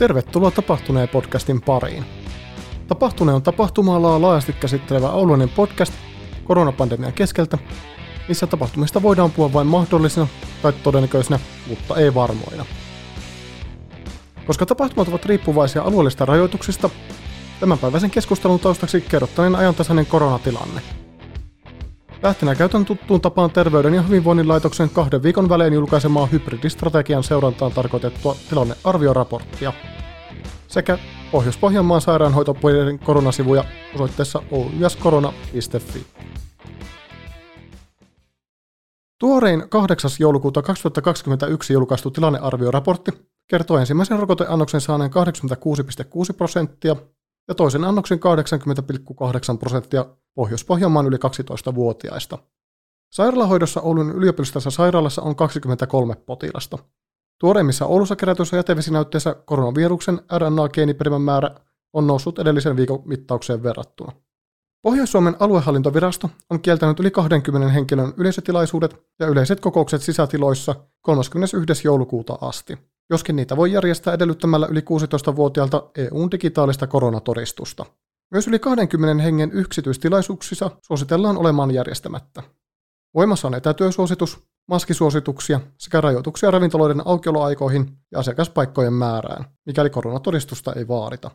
Tervetuloa Tapahtuneen podcastin pariin. Tapahtuneen on tapahtumalaa laajasti käsittelevä auluinen podcast koronapandemian keskeltä, missä tapahtumista voidaan puhua vain mahdollisina tai todennäköisinä, mutta ei varmoina. Koska tapahtumat ovat riippuvaisia alueellisista rajoituksista, tämänpäiväisen keskustelun taustaksi kerrottaneen ajantasainen koronatilanne. Lähtenä käytän tuttuun tapaan Terveyden ja hyvinvoinnin laitoksen kahden viikon välein julkaisemaa hybridistrategian seurantaan tarkoitettua tilannearvioraporttia sekä Pohjois-Pohjanmaan sairaanhoitopuolien koronasivuja osoitteessa oyskorona.fi. Tuorein 8. joulukuuta 2021 julkaistu tilannearvioraportti kertoo ensimmäisen rokoteannoksen saaneen 86,6 prosenttia ja toisen annoksen 80,8 prosenttia Pohjois-Pohjanmaan yli 12-vuotiaista. Sairaalahoidossa Oulun yliopistollisessa sairaalassa on 23 potilasta. Tuoreimmissa Oulussa kerätyissä jätevesinäytteissä koronaviruksen RNA-geeniperimän määrä on noussut edellisen viikon mittaukseen verrattuna. Pohjois-Suomen aluehallintovirasto on kieltänyt yli 20 henkilön yleisötilaisuudet ja yleiset kokoukset sisätiloissa 31. joulukuuta asti, joskin niitä voi järjestää edellyttämällä yli 16-vuotiaalta EUn digitaalista koronatodistusta. Myös yli 20 hengen yksityistilaisuuksissa suositellaan olemaan järjestämättä. Voimassa on etätyösuositus, maskisuosituksia sekä rajoituksia ravintoloiden aukioloaikoihin ja asiakaspaikkojen määrään, mikäli koronatodistusta ei vaadita.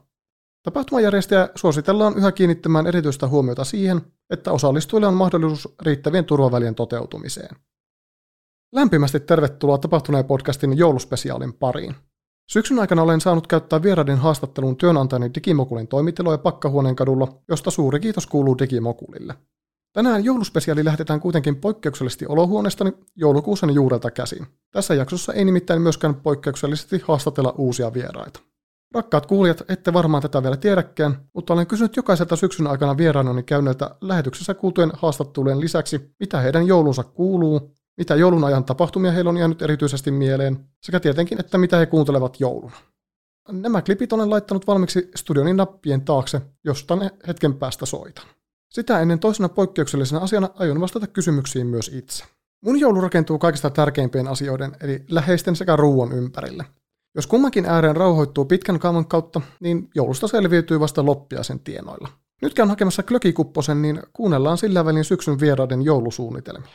Tapahtumajärjestäjä suositellaan yhä kiinnittämään erityistä huomiota siihen, että osallistujille on mahdollisuus riittävien turvavälien toteutumiseen. Lämpimästi tervetuloa tapahtuneen podcastin jouluspesiaalin pariin. Syksyn aikana olen saanut käyttää vieraiden haastattelun työnantajani Digimokulin toimitiloja Pakkahuoneen kadulla, josta suuri kiitos kuuluu Digimokulille. Tänään jouluspesiaali lähetetään kuitenkin poikkeuksellisesti olohuoneestani joulukuusen juurelta käsin. Tässä jaksossa ei nimittäin myöskään poikkeuksellisesti haastatella uusia vieraita. Rakkaat kuulijat, ette varmaan tätä vielä tiedäkään, mutta olen kysynyt jokaiselta syksyn aikana vieraanoni käyneiltä lähetyksessä kuultujen haastattelujen lisäksi, mitä heidän joulunsa kuuluu, mitä joulun ajan tapahtumia heillä on jäänyt erityisesti mieleen, sekä tietenkin, että mitä he kuuntelevat jouluna. Nämä klipit olen laittanut valmiiksi studionin nappien taakse, josta ne hetken päästä soitan. Sitä ennen toisena poikkeuksellisena asiana aion vastata kysymyksiin myös itse. Mun joulu rakentuu kaikista tärkeimpien asioiden, eli läheisten sekä ruoan ympärille. Jos kummankin ääreen rauhoittuu pitkän kaavan kautta, niin joulusta selviytyy vasta loppiaisen tienoilla. Nyt käyn hakemassa klökikupposen, niin kuunnellaan sillä välin syksyn vieraiden joulusuunnitelmia.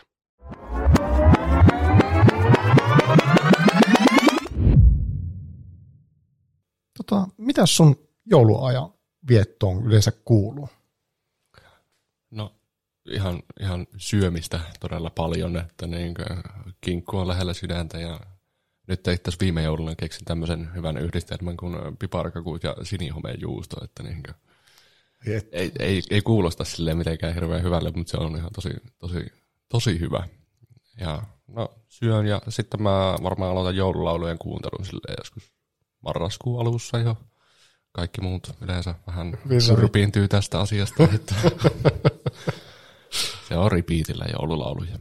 Tota, mitä sun jouluajan viettoon yleensä kuuluu? No ihan, ihan syömistä todella paljon, että niin kinkku on lähellä sydäntä ja nyt itse viime jouluna keksin tämmöisen hyvän yhdistelmän kuin piparkakut ja sinihomeen juusto, että niin kuin, ei, ei, ei, kuulosta silleen mitenkään hirveän hyvälle, mutta se on ihan tosi, tosi, tosi hyvä. Ja no, syön ja sitten mä varmaan aloitan joululaulujen kuuntelun silleen joskus marraskuun alussa jo. Kaikki muut yleensä vähän surpiintyy tästä asiasta. Että se on ripiitillä joululauluja.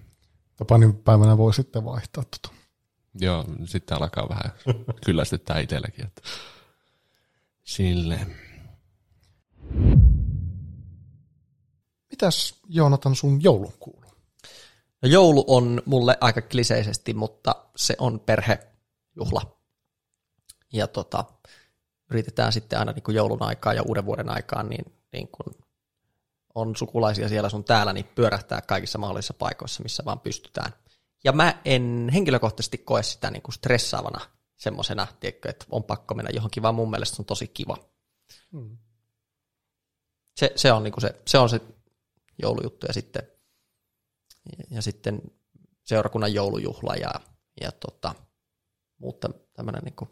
Tapanin päivänä voi sitten vaihtaa tuota. Joo, sitten alkaa vähän kyllästyttää itselläkin. Että. Silleen. Mitäs Joonatan sun joulun kuuluu? No joulu on mulle aika kliseisesti, mutta se on perhejuhla. Ja tota, yritetään sitten aina niin kuin joulun aikaa ja uuden vuoden aikaan, niin, niin kun on sukulaisia siellä sun täällä, niin pyörähtää kaikissa mahdollisissa paikoissa, missä vaan pystytään – ja mä en henkilökohtaisesti koe sitä niin kuin stressaavana semmoisena, että on pakko mennä johonkin, vaan mun mielestä se on tosi kiva. Hmm. Se, se, on niin kuin se, se on se joulujuttu ja sitten, ja sitten seurakunnan joulujuhla ja, ja tota, mutta tämmöinen niin kuin,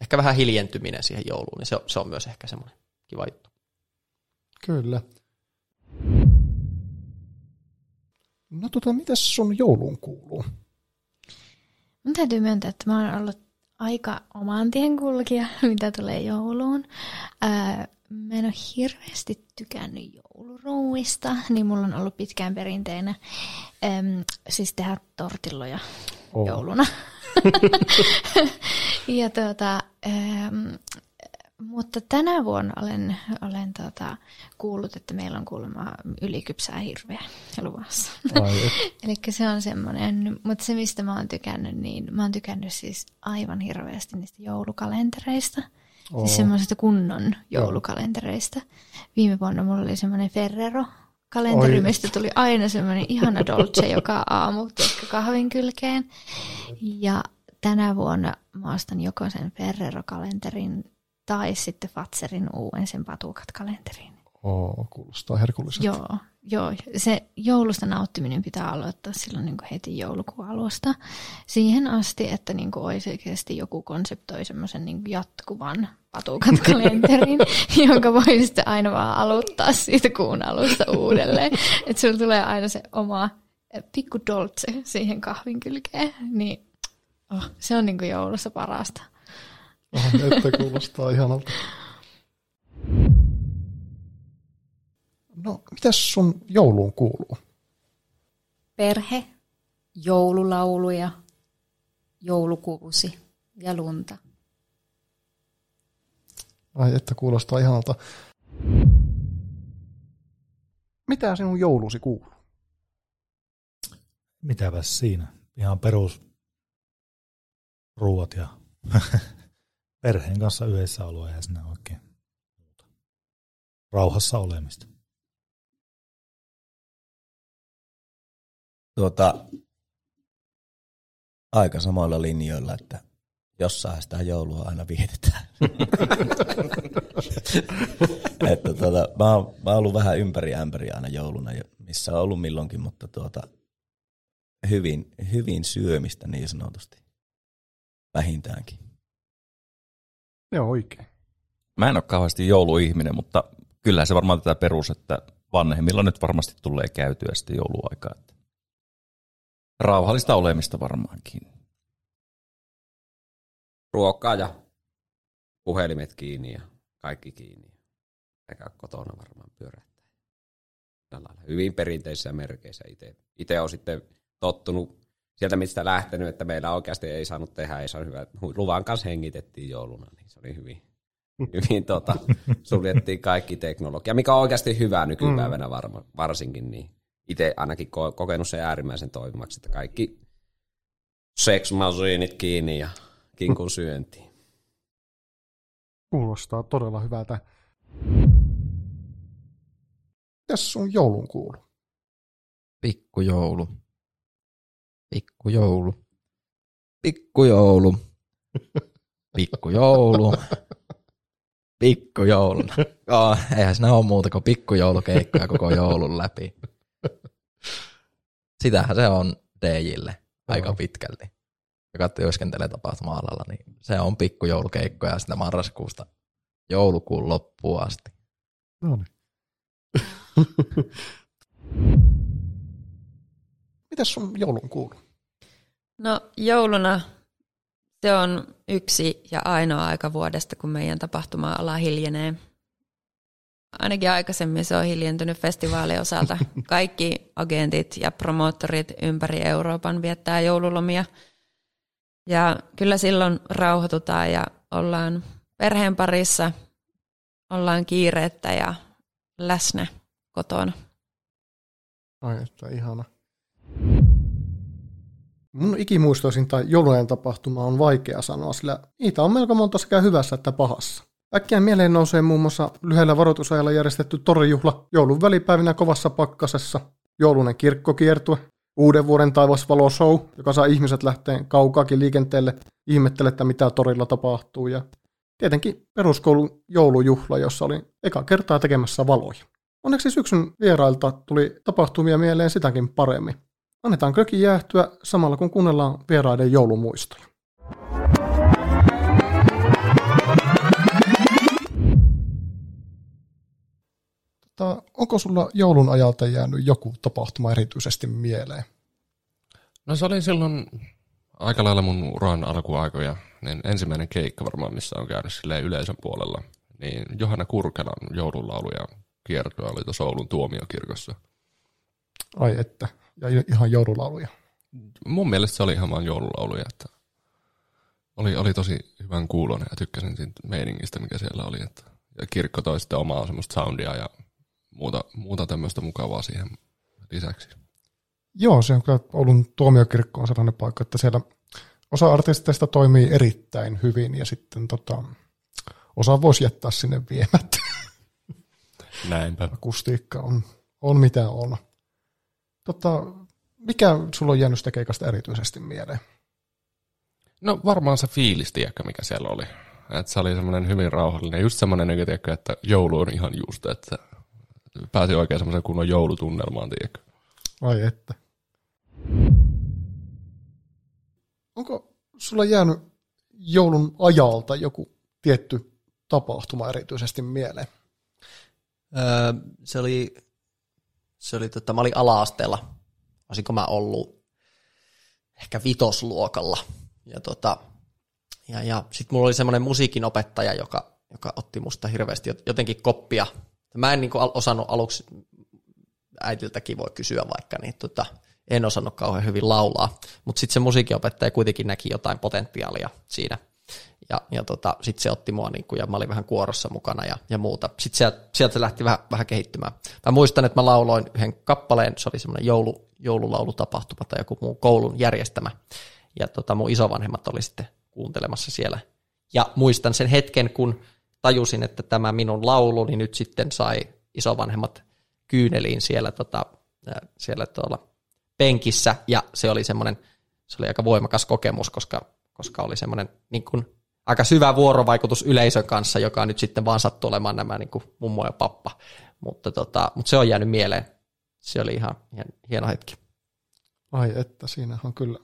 ehkä vähän hiljentyminen siihen jouluun, niin se, se on myös ehkä semmoinen kiva juttu. Kyllä. No tota, mitäs sun jouluun kuuluu? Mun täytyy myöntää, että mä oon ollut aika oman tien kulkija, mitä tulee jouluun. Ää, mä en ole hirveästi tykännyt jouluruuista, niin mulla on ollut pitkään perinteinä äm, siis tehdä tortilloja oh. jouluna. ja tuota, äm, mutta tänä vuonna olen, olen tota, kuullut, että meillä on kuulemma ylikypsää hirveä luvassa. Eli se on semmoinen, mutta se mistä mä oon tykännyt, niin mä oon tykännyt siis aivan hirveästi niistä joulukalentereista. Oo. Siis semmoisesta kunnon joulukalentereista. Viime vuonna mulla oli semmoinen Ferrero kalenteri, Oi. mistä tuli aina semmoinen ihana dolce joka aamu, tiedätkö, kahvin kylkeen. Ja tänä vuonna mä ostan joko sen Ferrero-kalenterin tai sitten Fatserin uuden sen patukat-kalenterin. Oo, kuulostaa herkulliselta. Joo, joo, se joulusta nauttiminen pitää aloittaa silloin niin heti joulukuun alusta. Siihen asti, että niin kuin olisi oikeasti joku konseptoi semmoisen niin jatkuvan patukat-kalenterin, jonka voi sitten aina vaan aloittaa siitä kuun alusta uudelleen. Että sulla tulee aina se oma pikku dolce siihen kahvin kylkeen, niin oh, se on niin kuin joulussa parasta. Että kuulostaa ihanalta. No, mitäs sun jouluun kuuluu? Perhe, joululauluja, joulukuusi ja lunta. Ai että kuulostaa ihanalta. Mitä sinun joulusi kuuluu? Mitäpäs siinä? Ihan perus ruuat ja perheen kanssa yhdessä oloa ja sinä oikein muuta. Rauhassa olemista. tuota, aika samoilla linjoilla, että jossain sitä joulua aina vietetään. että tuota, mä, oon, mä oon ollut vähän ympäri ämpäri aina jouluna, missä on ollut milloinkin, mutta tuota, hyvin, hyvin syömistä niin sanotusti. Vähintäänkin. Joo, oikein. Mä en ole kauheasti jouluihminen, mutta kyllä se varmaan tätä perus, että vanhemmilla nyt varmasti tulee käytyä sitten jouluaikaa. Että Rauhallista olemista varmaankin. ruokaa ja puhelimet kiinni ja kaikki kiinni. Eikä kotona varmaan pyörähtää. Tällä lailla. Hyvin perinteisissä merkeissä itse. Itse on sitten tottunut sieltä, mistä lähtenyt, että meillä oikeasti ei saanut tehdä, ei saanut hyvä. Luvan kanssa hengitettiin jouluna, niin se oli hyvin, hyvin tota, suljettiin kaikki teknologia, mikä on oikeasti hyvä nykypäivänä varma, varsinkin, niin itse ainakin ko- kokenut sen äärimmäisen toimivaksi, että kaikki seksmasiinit kiinni ja kinkun syöntiin. Kuulostaa todella hyvältä. Mitäs sun jouluun kuuluu? Pikkujoulu. Pikkujoulu. Pikkujoulu. Pikkujoulu. Pikkujoulu. Oh, eihän siinä ole muuta kuin pikkujoulukeikkoja koko joulun läpi. Sitähän se on DJille aika pitkälti. Joka työskentelee tapahtuma-alalla, niin se on pikkujoulukeikkoja sitä marraskuusta joulukuun loppuun asti. No niin. Mitäs sun jouluun kuuluu? No jouluna se on yksi ja ainoa aika vuodesta, kun meidän tapahtuma-ala hiljenee. Ainakin aikaisemmin se on hiljentynyt festivaalien osalta. Kaikki agentit ja promoottorit ympäri Euroopan viettää joululomia. Ja kyllä silloin rauhoitutaan ja ollaan perheen parissa, ollaan kiireettä ja läsnä kotona. Ai että ihana. Mun ikimuistoisinta joulujen tapahtuma on vaikea sanoa, sillä niitä on melko monta sekä hyvässä että pahassa. Äkkiä mieleen nousee muun muassa lyhyellä varoitusajalla järjestetty torijuhla joulun välipäivinä kovassa pakkasessa, joulunen kirkkokiertue, uuden vuoden taivasvalo show, joka saa ihmiset lähteen kaukaakin liikenteelle ihmettele, että mitä torilla tapahtuu, ja tietenkin peruskoulun joulujuhla, jossa olin eka kertaa tekemässä valoja. Onneksi syksyn vierailta tuli tapahtumia mieleen sitäkin paremmin. Annetaan köki jäähtyä samalla kun kuunnellaan vieraiden joulumuistoja. Tota, onko sulla joulun ajalta jäänyt joku tapahtuma erityisesti mieleen? No se oli silloin aika lailla mun uran alkuaikoja, niin ensimmäinen keikka varmaan, missä on käynyt silleen yleisön puolella. Niin Johanna Kurkelan joululaulu ja kiertoa oli tuossa Oulun tuomiokirkossa. Ai että, ja ihan joululauluja. Mun mielestä se oli ihan vaan joululauluja, että oli, oli tosi hyvän kuulonen ja tykkäsin siitä meiningistä, mikä siellä oli. Että, ja kirkko toi sitten omaa semmoista soundia ja muuta, muuta tämmöistä mukavaa siihen lisäksi. Joo, se on kyllä Oulun tuomiokirkko on sellainen paikka, että siellä osa artisteista toimii erittäin hyvin ja sitten tota, osa voisi jättää sinne viemättä. Näinpä. Akustiikka on, on mitä on. Tota, mikä sulla on jäänyt sitä keikasta erityisesti mieleen? No varmaan se fiilis, tiedätkö, mikä siellä oli. Että se oli semmoinen hyvin rauhallinen. Just semmoinen, niin, tiedätkö, että joulu on ihan just, että pääsi oikein semmoisen kunnon joulutunnelmaan, tiedätkö. Ai että. Onko sulla jäänyt joulun ajalta joku tietty tapahtuma erityisesti mieleen? Öö, se oli, se oli tota, mä olin ala-asteella, olisinko mä ollut ehkä vitosluokalla. Ja, tota, ja, ja sitten mulla oli semmoinen musiikinopettaja, joka, joka otti musta hirveästi jotenkin koppia. Mä en niin osannut aluksi, äitiltäkin voi kysyä vaikka, niin tota, en osannut kauhean hyvin laulaa, mutta sitten se musiikinopettaja kuitenkin näki jotain potentiaalia siinä. Ja, ja tota, sitten se otti mua, niin kuin, ja mä olin vähän kuorossa mukana ja, ja muuta. Sitten sieltä, sieltä se lähti vähän, vähän kehittymään. Mä muistan, että mä lauloin yhden kappaleen, se oli semmoinen joulu, joululaulutapahtuma tai joku muu koulun järjestämä. Ja tota, mun isovanhemmat oli sitten kuuntelemassa siellä. Ja muistan sen hetken, kun tajusin, että tämä minun lauluni nyt sitten sai isovanhemmat kyyneliin siellä, tota, siellä tuolla penkissä, ja se oli semmoinen, se oli aika voimakas kokemus, koska, koska oli semmoinen niin kuin, aika syvä vuorovaikutus yleisön kanssa, joka nyt sitten vaan sattui olemaan nämä niin kuin mummo ja pappa. Mutta, tota, mutta se on jäänyt mieleen. Se oli ihan, ihan hieno hetki. Ai että, siinä on kyllä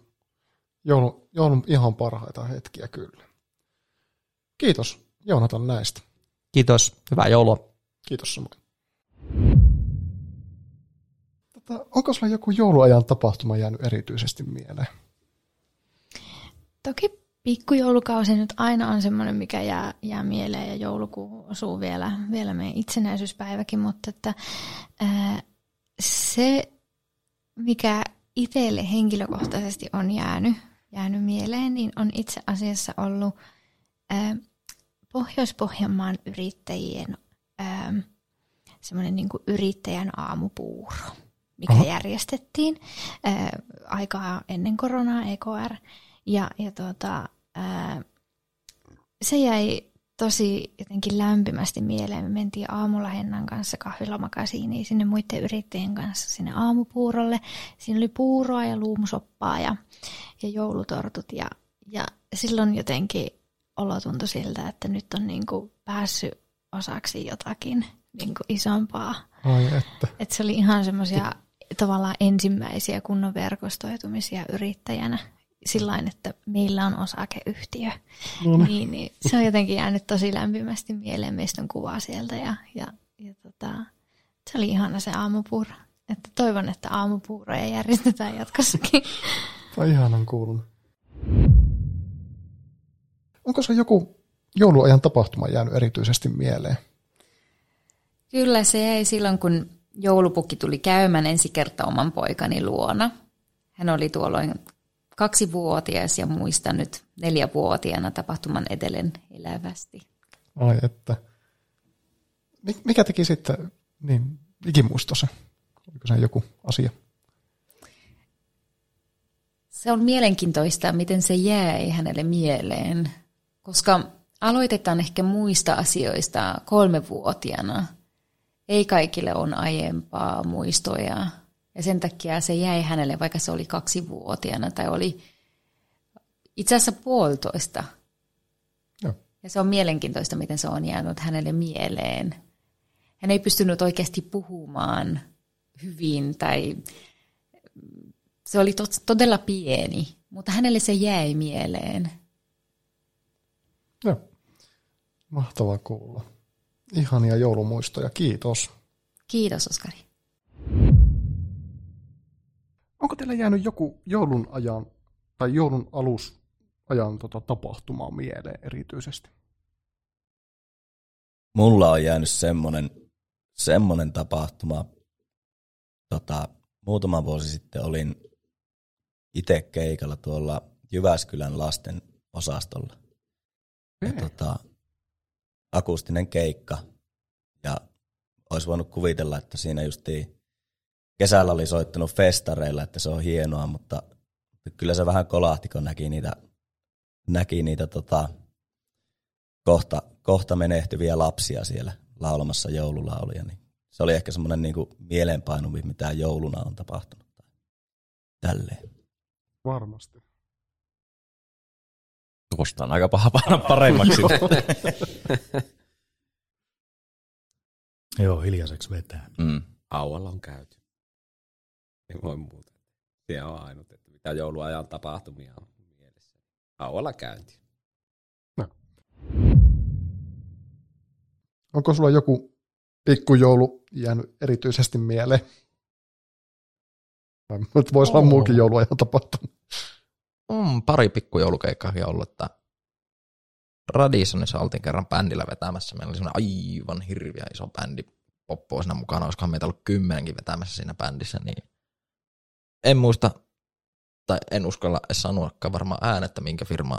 joulun, joulun ihan parhaita hetkiä kyllä. Kiitos Joonatan näistä. Kiitos, hyvää joulua. Kiitos samoin. Tota, onko sulla joku jouluajan tapahtuma jäänyt erityisesti mieleen? Toki pikkujoulukausi nyt aina on semmoinen, mikä jää, jää mieleen ja joulukuu osuu vielä, vielä meidän itsenäisyyspäiväkin, mutta että, ää, se, mikä itselle henkilökohtaisesti on jäänyt, jäänyt mieleen, niin on itse asiassa ollut ää, Pohjois-Pohjanmaan yrittäjien ää, semmoinen niin yrittäjän aamupuuro mikä Aha. järjestettiin ää, aikaa ennen koronaa, EKR. Ja, ja tuota, ää, se jäi tosi jotenkin lämpimästi mieleen. Me mentiin aamulla Hennan kanssa kahvilomakasiiniin sinne muiden yrittäjien kanssa sinne aamupuurolle. Siinä oli puuroa ja luumusoppaa ja, ja joulutortut ja, ja silloin jotenkin olo tuntui siltä, että nyt on niin kuin päässyt osaksi jotakin niin kuin isompaa. Ai että. Et se oli ihan semmoisia tavallaan ensimmäisiä kunnon verkostoitumisia yrittäjänä sillä että meillä on osakeyhtiö. No niin. niin, niin, se on jotenkin jäänyt tosi lämpimästi mieleen. Meistä on kuva sieltä ja, ja, ja tota, se oli ihana se aamupuuro. Että toivon, että aamupuuroja järjestetään jatkossakin. Tai ihanan kuulun. Onko se joku jouluajan tapahtuma jäänyt erityisesti mieleen? Kyllä se jäi silloin, kun joulupukki tuli käymään ensi kertaa oman poikani luona. Hän oli tuolloin kaksivuotias ja muistan nyt neljävuotiaana tapahtuman edelleen elävästi. Ai että. Mikä teki sitten niin ikimuistossa? Oliko se joku asia? Se on mielenkiintoista, miten se jäi hänelle mieleen, koska aloitetaan ehkä muista asioista kolmevuotiaana – ei kaikille on aiempaa muistoja. Ja sen takia se jäi hänelle, vaikka se oli kaksivuotiaana tai oli itse asiassa puolitoista. Joo. Ja se on mielenkiintoista, miten se on jäänyt hänelle mieleen. Hän ei pystynyt oikeasti puhumaan hyvin tai se oli tot, todella pieni, mutta hänelle se jäi mieleen. Joo, mahtavaa kuulla. Ihania joulumuistoja, kiitos. Kiitos, Oskari. Onko teillä jäänyt joku joulun ajan tai joulun alusajan tota, tapahtuma mieleen erityisesti? Mulla on jäänyt semmonen, semmonen tapahtuma. Tota, muutama vuosi sitten olin itse keikalla tuolla Jyväskylän lasten osastolla. Ja, tota, akustinen keikka. Ja olisi voinut kuvitella, että siinä justiin kesällä oli soittanut festareilla, että se on hienoa, mutta kyllä se vähän kolahti, kun näki niitä, näki niitä tota, kohta, kohta menehtyviä lapsia siellä laulamassa joululauluja, niin se oli ehkä semmoinen niin mieleenpainuvi, mitä jouluna on tapahtunut. Tälleen. Varmasti. Tuosta on aika paha panna paremmaksi. Joo, hiljaiseksi vetää. mm. Aualla on käyty. Ei voi muuta. Se on ainut, että mitä jouluajan tapahtumia on mielessä. Aualla käynti. Onko sulla joku pikkujoulu jäänyt erityisesti mieleen? Nyt voisi olla muukin jouluajan tapahtuma. On pari pikkujoulukeikkaakin ollut, että Radissonissa oltiin kerran bändillä vetämässä. Meillä oli semmoinen aivan hirviä iso bändi poppoa siinä mukana. Olisikohan meitä ollut kymmenenkin vetämässä siinä bändissä, niin en muista, tai en uskalla edes sanoakaan varmaan äänettä, minkä firma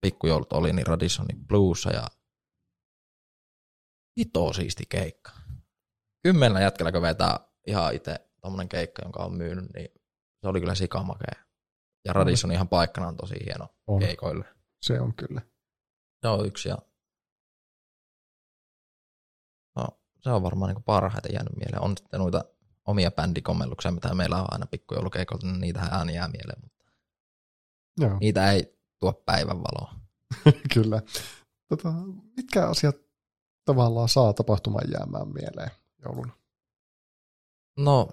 pikkujoulut oli, niin Radissonin Blues ja hito siisti keikka. Kymmenellä jätkällä, kun vetää ihan itse tommonen keikka, jonka on myynyt, niin se oli kyllä sikamakea. Ja Radisson ihan paikkana on tosi hieno On. keikoille. Se on kyllä. Se on yksi ja no, se on varmaan niin parhaiten jäänyt mieleen. On sitten noita omia bändikommelluksia, mitä meillä on aina pikkujoulukeikolta, niin niitähän aina jää mieleen, mutta Joo, niitä ei tuo päivänvaloa. kyllä. Tota, mitkä asiat tavallaan saa tapahtuman jäämään mieleen jouluna? No,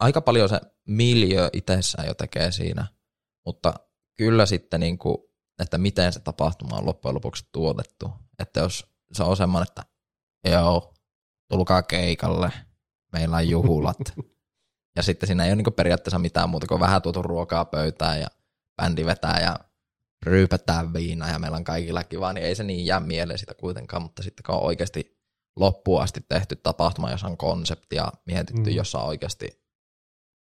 aika paljon se miljö itsessään jo tekee siinä, mutta kyllä sitten, niin kuin, että miten se tapahtuma on loppujen lopuksi tuotettu. Että jos se on semmoinen, että joo, tulkaa keikalle, meillä on juhulat. ja sitten siinä ei ole niin periaatteessa mitään muuta kuin vähän tuotu ruokaa pöytään ja bändi vetää ja ryypätään viinaa ja meillä on kaikilla kivaa, niin ei se niin jää mieleen sitä kuitenkaan, mutta sitten kun on oikeasti loppuun asti tehty tapahtuma, jossa on konsepti ja mietitty, Mm. jossa on oikeasti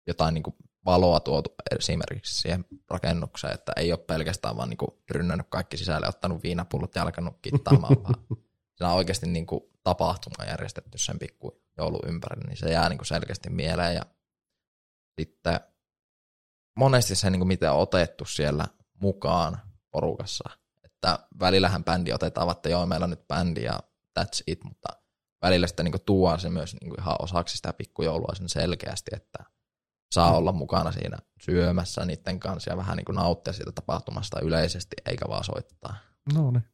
jotain niin kuin valoa tuotu esimerkiksi siihen rakennukseen, että ei ole pelkästään vaan niin kuin rynnännyt kaikki sisälle, ottanut viinapullot ja alkanut kittaamaan, vaan siinä on oikeasti niin kuin tapahtuma järjestetty sen pikku joulun ympärille, niin se jää niin kuin selkeästi mieleen ja sitten monesti se, niin kuin miten on otettu siellä mukaan porukassa, että välillähän bändi otetaan, että joo, meillä on nyt bändi ja that's it, mutta välillä sitten niin tuodaan se myös niin ihan osaksi sitä pikkujoulua sen selkeästi, että saa olla mukana siinä syömässä niiden kanssa ja vähän niin kuin nauttia siitä tapahtumasta yleisesti, eikä vaan soittaa. No niin.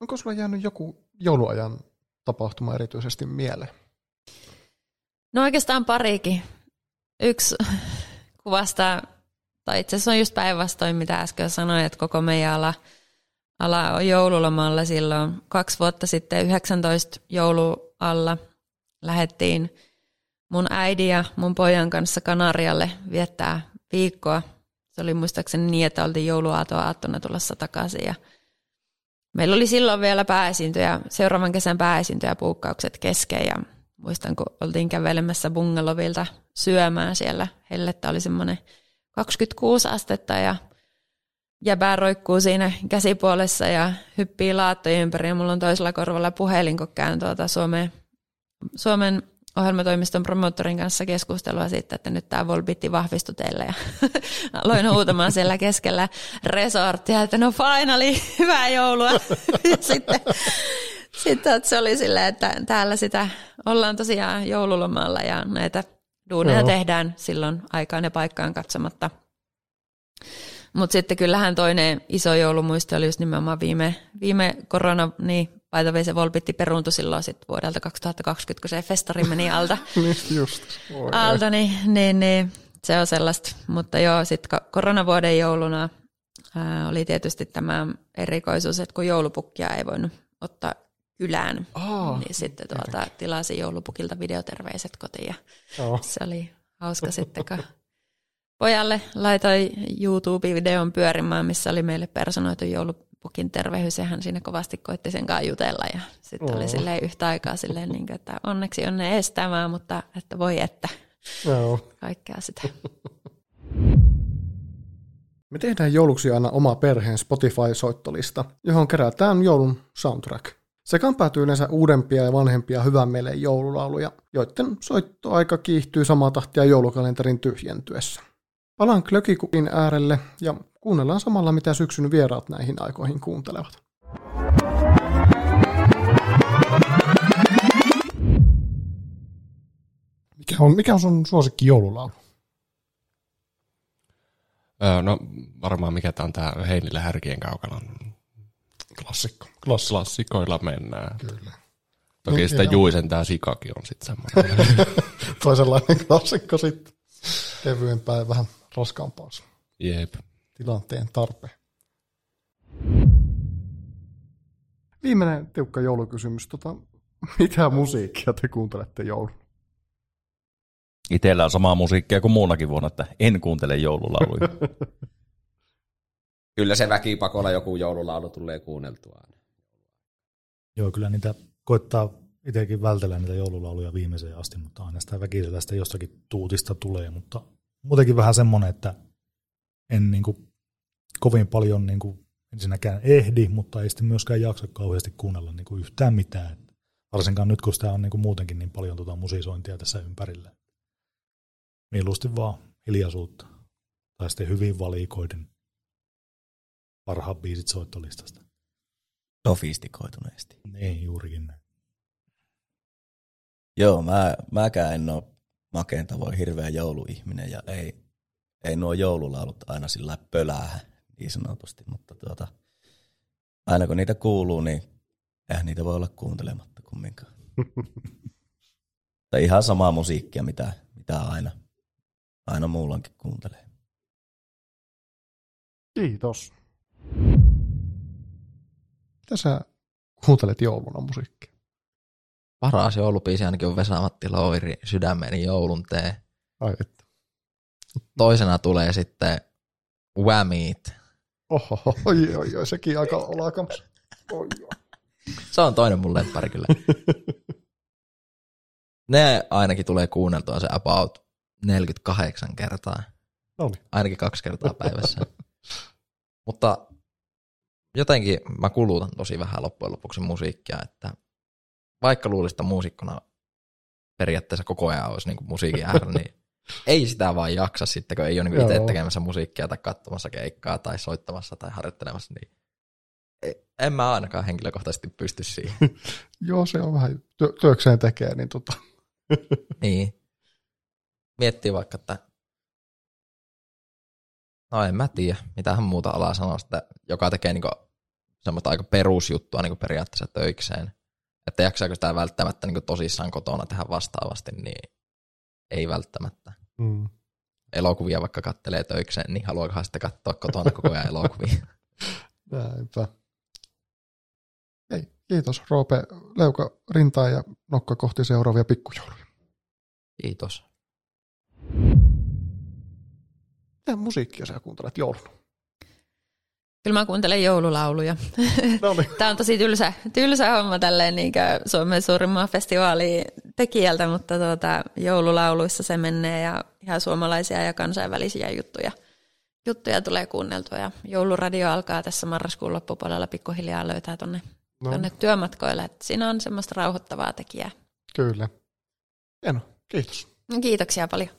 Onko sulla jäänyt joku jouluajan tapahtuma erityisesti mieleen? No oikeastaan parikin. Yksi kuvastaa, tai itse asiassa on just päinvastoin, mitä äsken sanoin, että koko meidän ala, ala on joululomalla silloin kaksi vuotta sitten, 19 joulualla lähettiin mun äidin ja mun pojan kanssa Kanarialle viettää viikkoa. Se oli muistaakseni niin, että oltiin jouluaatoa aattona tulossa takaisin ja meillä oli silloin vielä pääesiintyjä, seuraavan kesän pääesiintyjä puukkaukset kesken ja muistan, kun oltiin kävelemässä bungalovilta syömään siellä. Hellettä oli semmoinen 26 astetta ja jäbää roikkuu siinä käsipuolessa ja hyppii laattojen ympäri ja mulla on toisella korvalla puhelin, kun käyn tuota Suomen, Suomen ohjelmatoimiston promoottorin kanssa keskustelua siitä, että nyt tämä Volbitti vahvistui teille ja aloin huutamaan siellä keskellä resorttia, että no finally, hyvää joulua. ja sitten, sitten että se oli silleen, että täällä sitä ollaan tosiaan joululomalla ja näitä duuneja Joo. tehdään silloin aikaan ja paikkaan katsomatta. Mutta sitten kyllähän toinen iso joulumuisto oli just nimenomaan viime, viime korona, niin by se Volpitti peruuntui silloin sit vuodelta 2020, kun se festari meni alta, Niin just. Oi, alta niin, niin, niin, se on sellaista. Mutta joo, sitten koronavuoden jouluna ää, oli tietysti tämä erikoisuus, että kun joulupukkia ei voinut ottaa kylään, Aa, niin sitten tuota, tilasin joulupukilta videoterveiset kotiin ja joo. se oli hauska sitten, kun pojalle laitoin YouTube-videon pyörimään, missä oli meille personoitu joulupukin tervehdys, ja hän siinä kovasti koitti sen kanssa jutella, ja sitten Oo. oli silleen yhtä aikaa silleen, niin kuin, että onneksi on ne estämään, mutta että voi että, joo. kaikkea sitä. Me tehdään jouluksi aina oma perheen Spotify-soittolista, johon kerätään joulun soundtrack. Sekaan päätyy yleensä uudempia ja vanhempia hyvän meille joululauluja, joiden soittoaika kiihtyy samaa tahtia joulukalenterin tyhjentyessä. Palaan klökikukin äärelle ja kuunnellaan samalla, mitä syksyn vieraat näihin aikoihin kuuntelevat. Mikä on, mikä on sun suosikki joululaulu? Öö, no varmaan mikä tää on tää Heinille härkien kaukalon. Klassikko. Klass- klassikoilla mennään. Kyllä. Toki No, sitten joo. Juisen tää sikakin on sitten semmoinen. Toisenlainen klassikko sitten. Kevyempää ja vähän raskaampaa Jep. Tilanteen tarpeen. Viimeinen tiukka joulukysymys. Tota, mitä musiikkia te kuuntelette joulun? Itellä on samaa musiikkia kuin muunakin vuonna, että en kuuntele joululauluja. Kyllä se väkipakolla joku joululaulu tulee kuunneltua. Joo, kyllä niitä koittaa itsekin vältellä niitä joululauluja viimeiseen asti, mutta aina sitä väkisellä sitä jostakin tuutista tulee, mutta muutenkin vähän semmoinen, että en niin kuin kovin paljon niin kuin ensinnäkään ehdi, mutta ei sitten myöskään jaksa kauheasti kuunnella niin kuin yhtään mitään. Varsinkaan nyt, kun sitä on niin kuin muutenkin niin paljon tota musisointia tässä ympärillä. Mieluusti vaan hiljaisuutta. Tai sitten hyvin valikoiden parhaat biisit soittolistasta. Sofistikoituneesti. Niin, juurikin näin. Joo, mä, mäkään en ole makeen tavoin hirveä jouluihminen ja ei, ei nuo joululaulut aina sillä pölää niin sanotusti, mutta tuota, aina kun niitä kuuluu, niin eihän niitä voi olla kuuntelematta kumminkaan. tai ihan samaa musiikkia, mitä, mitä aina, aina muullankin kuuntelee. Kiitos. Mitä sä kuuntelet jouluna musiikkia? Paras joulubiisi ainakin on Vesa-Matti Loiri, Sydämeni joulun tee. Ai että. Toisena tulee sitten Whamit. Oho, oi, oi, oi, sekin aika olakamassa. Oi. Se on toinen mun lemppari kyllä. Ne ainakin tulee kuunneltua se about 48 kertaa. No niin. Ainakin kaksi kertaa päivässä. Mutta jotenkin mä kulutan tosi vähän loppujen lopuksi musiikkia, että vaikka luulista muusikkona periaatteessa koko ajan olisi niin musiikin äärä, niin ei sitä vaan jaksa sitten, kun ei ole niin itse tekemässä musiikkia tai katsomassa keikkaa tai soittamassa tai harjoittelemassa, niin ei- en mä ainakaan henkilökohtaisesti pysty siihen. Joo, se on vähän työ, työkseen tekee, niin tota, Niin. Miettii vaikka, että no en mä tiedä, mitähän muuta alaa sanoa, että joka tekee niinku semmoista aika perusjuttua niinku periaatteessa töikseen. Että jaksaako sitä välttämättä niinku tosissaan kotona tehdä vastaavasti, niin ei välttämättä. mm. Elokuvia vaikka kattelee töikseen, niin haluakohan sitten katsoa kotona koko ajan elokuvia. näinpä. Ei, kiitos Roope, leuka rintaan ja nokka kohti seuraavia pikkujouluja. Kiitos. Mitä musiikkia sä kuuntelet jouluna? Kyllä mä kuuntelen joululauluja. No niin. Tämä on tosi tylsä, tylsä homma tälleen niin Suomen suurimman festivaalin tekijältä, mutta tuota, joululauluissa se menee ja ihan suomalaisia ja kansainvälisiä juttuja, juttuja tulee kuunneltua. Ja jouluradio alkaa tässä marraskuun loppupuolella pikkuhiljaa löytää tonne, No, tonne työmatkoille. Et siinä on semmoista rauhoittavaa tekijää. kyllä. Hieno, kiitos. No, Kiitoksia paljon.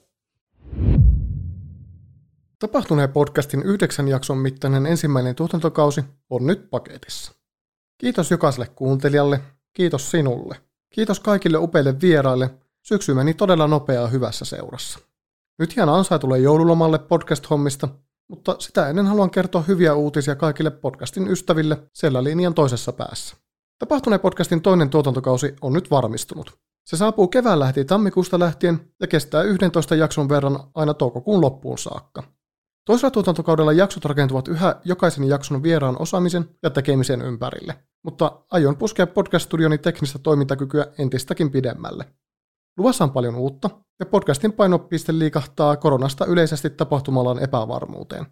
Tapahtuneen podcastin yhdeksän jakson mittainen ensimmäinen tuotantokausi on nyt paketissa. Kiitos jokaiselle kuuntelijalle, kiitos sinulle. Kiitos kaikille upeille vieraille. Syksy meni todella nopeaa hyvässä seurassa. Nyt jään ansaitulle joululomalle podcast-hommista, mutta sitä ennen haluan kertoa hyviä uutisia kaikille podcastin ystäville siellä linjan toisessa päässä. Tapahtuneen podcastin toinen tuotantokausi on nyt varmistunut. Se saapuu keväällä heti tammikuusta lähtien ja kestää 11 jakson verran aina toukokuun loppuun saakka. Toisella tuotantokaudella jaksot rakentuvat yhä jokaisen jakson vieraan osaamisen ja tekemisen ympärille, mutta aion puskea podcast-studioni teknistä toimintakykyä entistäkin pidemmälle. Luvassa on paljon uutta, ja podcastin painopiste liikahtaa koronasta yleisesti tapahtumallaan epävarmuuteen.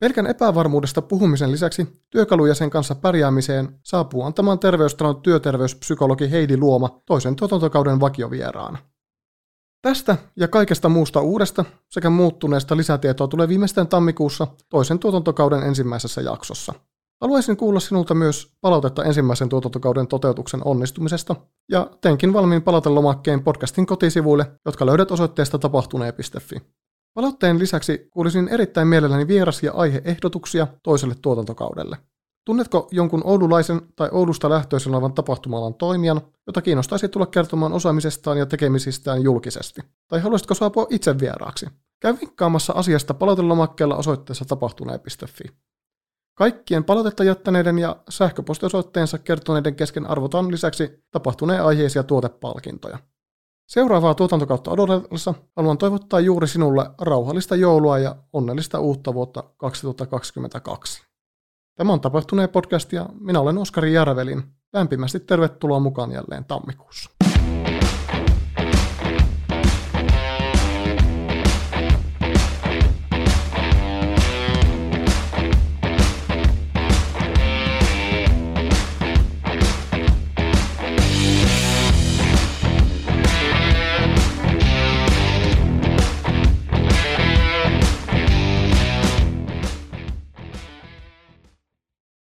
Pelkän epävarmuudesta puhumisen lisäksi työkaluja sen kanssa pärjäämiseen saapuu antamaan terveystalon työterveyspsykologi Heidi Luoma toisen tuotantokauden vakiovieraana. Tästä ja kaikesta muusta uudesta sekä muuttuneesta lisätietoa tulee viimeistään tammikuussa toisen tuotantokauden ensimmäisessä jaksossa. Haluaisin kuulla sinulta myös palautetta ensimmäisen tuotantokauden toteutuksen onnistumisesta, ja teenkin valmiin palautelomakkeen podcastin kotisivuille, jotka löydät osoitteesta tapahtuneen.fi. Palautteen lisäksi kuulisin erittäin mielelläni vieras- ja aiheehdotuksia toiselle tuotantokaudelle. Tunnetko jonkun oululaisen tai Oulusta lähtöisen olevan tapahtumalan toimijan, jota kiinnostaisi tulla kertomaan osaamisestaan ja tekemisistään julkisesti? Tai haluaisitko saapua itse vieraaksi? Käy vinkkaamassa asiasta palautelomakkeella osoitteessa tapahtuneen.fi. Kaikkien palautetta jättäneiden ja sähköpostiosoitteensa kertoneiden kesken arvotaan lisäksi tapahtuneen aiheisia tuotepalkintoja. Seuraavaa tuotantokautta odotellessa haluan toivottaa juuri sinulle rauhallista joulua ja onnellista uutta vuotta 2022. Tämä on Tapahtuneen podcast ja minä olen Oskari Järvelin. Lämpimästi tervetuloa mukaan jälleen tammikuussa.